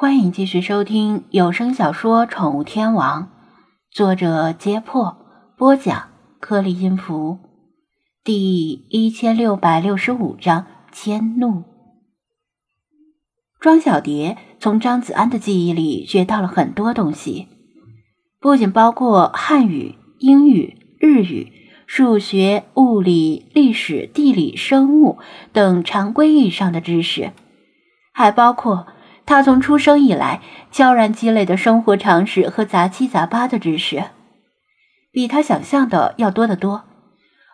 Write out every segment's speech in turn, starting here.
欢迎继续收听有声小说《宠物天王》，作者：揭破，播讲：颗粒音符，第一千六百六十五章：迁怒。庄小蝶从张子安的记忆里学到了很多东西，不仅包括汉语、英语、日语、数学、物理、历史、地理、生物等常规意义上的知识，还包括。他从出生以来悄然积累的生活常识和杂七杂八的知识，比他想象的要多得多。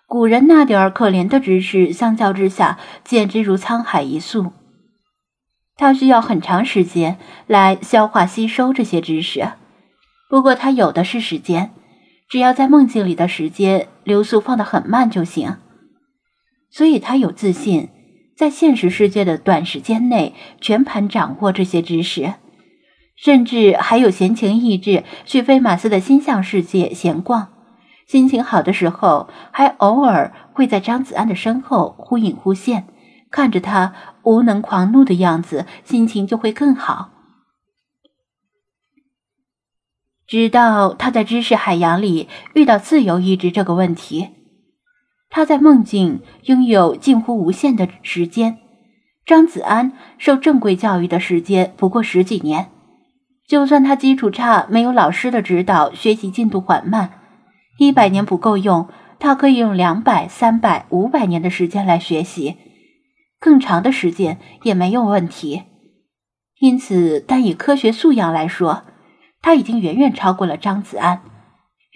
古人那点儿可怜的知识，相较之下简直如沧海一粟。他需要很长时间来消化吸收这些知识，不过他有的是时间，只要在梦境里的时间流速放得很慢就行。所以他有自信。在现实世界的短时间内全盘掌握这些知识，甚至还有闲情逸致去飞马斯的心象世界闲逛。心情好的时候，还偶尔会在张子安的身后忽隐忽现，看着他无能狂怒的样子，心情就会更好。直到他在知识海洋里遇到自由意志这个问题。他在梦境拥有近乎无限的时间。张子安受正规教育的时间不过十几年，就算他基础差，没有老师的指导，学习进度缓慢，一百年不够用，他可以用两百、三百、五百年的时间来学习，更长的时间也没有问题。因此，单以科学素养来说，他已经远远超过了张子安，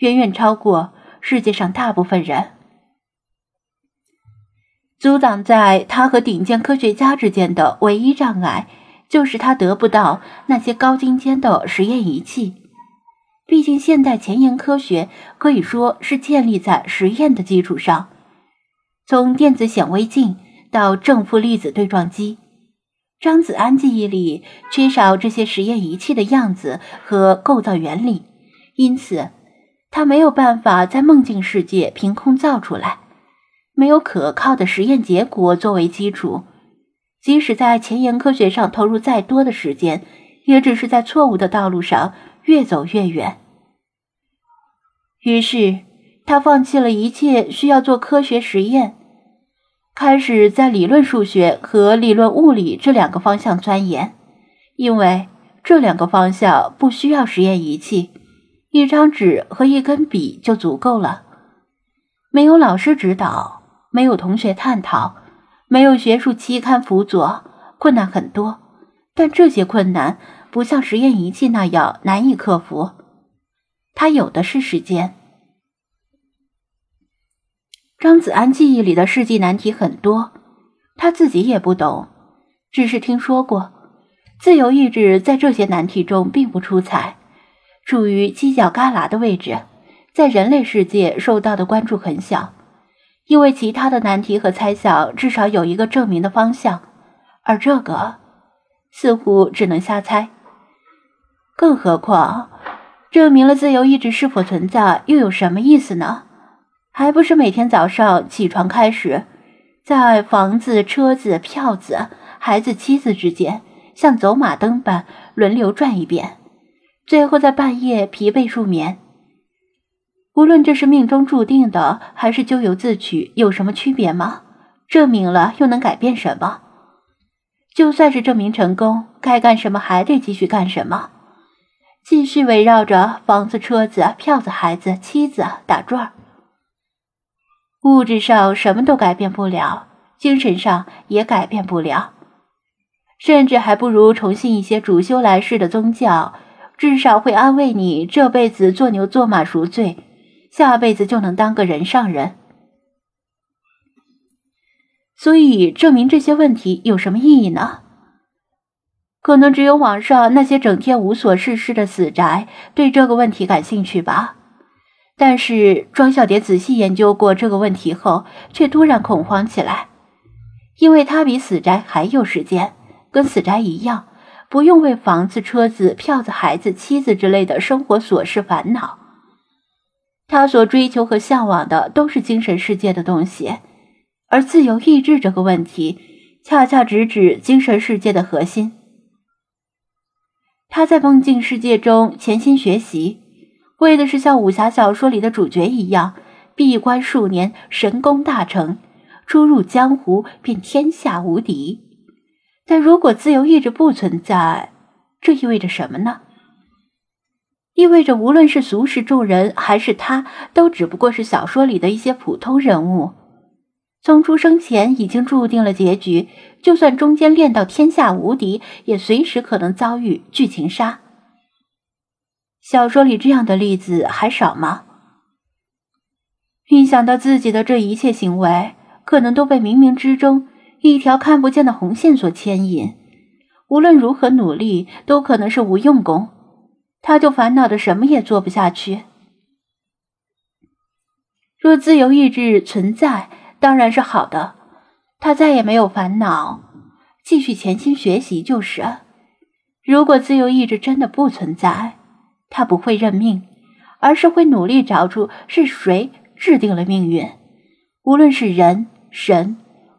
远远超过世界上大部分人。阻挡在他和顶尖科学家之间的唯一障碍，就是他得不到那些高精尖的实验仪器。毕竟，现代前沿科学可以说是建立在实验的基础上。从电子显微镜到正负粒子对撞机，张子安记忆里缺少这些实验仪器的样子和构造原理，因此他没有办法在梦境世界凭空造出来。没有可靠的实验结果作为基础，即使在前沿科学上投入再多的时间，也只是在错误的道路上越走越远。于是，他放弃了一切需要做科学实验，开始在理论数学和理论物理这两个方向钻研，因为这两个方向不需要实验仪器，一张纸和一根笔就足够了。没有老师指导。没有同学探讨，没有学术期刊辅佐，困难很多。但这些困难不像实验仪器那样难以克服。他有的是时间。张子安记忆里的世纪难题很多，他自己也不懂，只是听说过。自由意志在这些难题中并不出彩，处于犄角旮旯的位置，在人类世界受到的关注很小。因为其他的难题和猜想至少有一个证明的方向，而这个似乎只能瞎猜。更何况，证明了自由意志是否存在又有什么意思呢？还不是每天早上起床开始，在房子、车子、票子、孩子、妻子之间像走马灯般轮流转一遍，最后在半夜疲惫入眠。无论这是命中注定的，还是咎由自取，有什么区别吗？证明了又能改变什么？就算是证明成功，该干什么还得继续干什么，继续围绕着房子、车子、票子、孩子、妻子打转。物质上什么都改变不了，精神上也改变不了，甚至还不如重信一些主修来世的宗教，至少会安慰你这辈子做牛做马赎罪。下辈子就能当个人上人，所以证明这些问题有什么意义呢？可能只有网上那些整天无所事事的死宅对这个问题感兴趣吧。但是庄小蝶仔细研究过这个问题后，却突然恐慌起来，因为她比死宅还有时间，跟死宅一样，不用为房子、车子、票子、孩子、妻子之类的生活琐事烦恼。他所追求和向往的都是精神世界的东西，而自由意志这个问题，恰恰直指精神世界的核心。他在梦境世界中潜心学习，为的是像武侠小说里的主角一样，闭关数年，神功大成，出入江湖便天下无敌。但如果自由意志不存在，这意味着什么呢？意味着无论是俗世众人，还是他，都只不过是小说里的一些普通人物。从出生前已经注定了结局，就算中间练到天下无敌，也随时可能遭遇剧情杀。小说里这样的例子还少吗？一想到自己的这一切行为，可能都被冥冥之中一条看不见的红线所牵引，无论如何努力，都可能是无用功，他就烦恼的什么也做不下去。若自由意志存在，当然是好的，他再也没有烦恼，继续潜心学习就是。如果自由意志真的不存在，他不会认命，而是会努力找出是谁制定了命运，无论是人、神，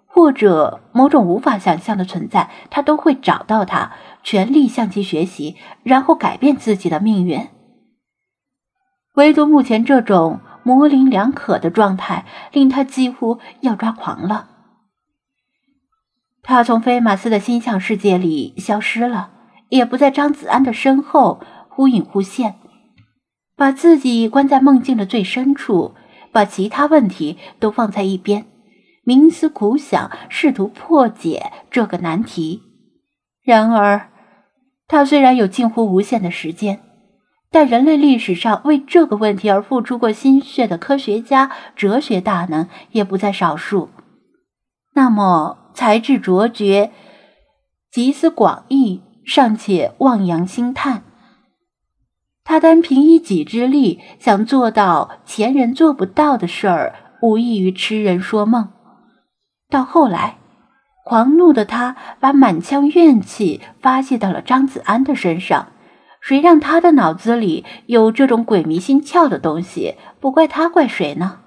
或者某种无法想象的存在，他都会找到他，全力向其学习，然后改变自己的命运。唯独目前这种。模棱两可的状态令他几乎要抓狂了。他从菲马斯的心象世界里消失了，也不在张子安的身后忽隐忽现，把自己关在梦境的最深处，把其他问题都放在一边，冥思苦想，试图破解这个难题。然而，他虽然有近乎无限的时间。但人类历史上为这个问题而付出过心血的科学家、哲学大能也不在少数。那么，才智卓绝、集思广益，尚且望洋兴叹。他单凭一己之力想做到前人做不到的事儿，无异于痴人说梦。到后来，狂怒的他把满腔怨气发泄到了张子安的身上。谁让他的脑子里有这种鬼迷心窍的东西？不怪他，怪谁呢？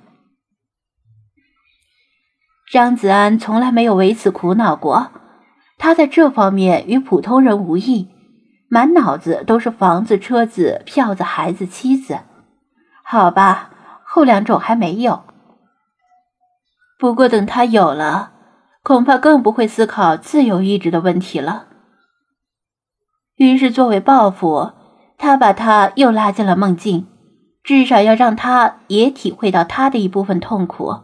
张子安从来没有为此苦恼过，他在这方面与普通人无异，满脑子都是房子、车子、票子、孩子、妻子。好吧，后两种还没有。不过等他有了，恐怕更不会思考自由意志的问题了。于是，作为报复，他把他又拉进了梦境，至少要让他也体会到他的一部分痛苦，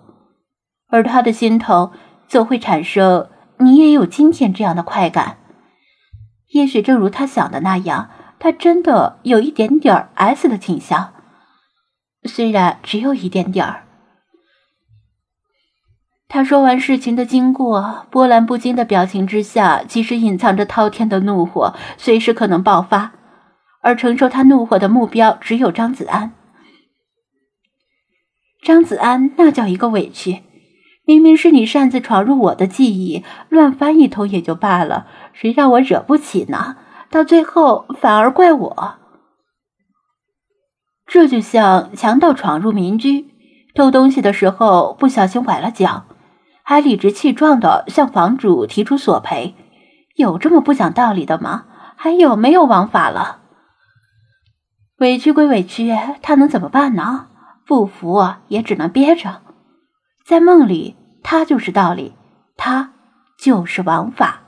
而他的心头则会产生你也有今天这样的快感。也许正如他想的那样，他真的有一点点儿 S 的倾向，虽然只有一点点儿。他说完事情的经过，波澜不惊的表情之下，其实隐藏着滔天的怒火，随时可能爆发。而承受他怒火的目标只有张子安。张子安，那叫一个委屈！明明是你擅自闯入我的记忆，乱翻一通也就罢了，谁让我惹不起呢？到最后反而怪我。这就像强盗闯入民居，偷东西的时候不小心崴了脚。还理直气壮的向房主提出索赔，有这么不讲道理的吗？还有没有王法了？委屈归委屈，他能怎么办呢？不服也只能憋着。在梦里，他就是道理，他就是王法。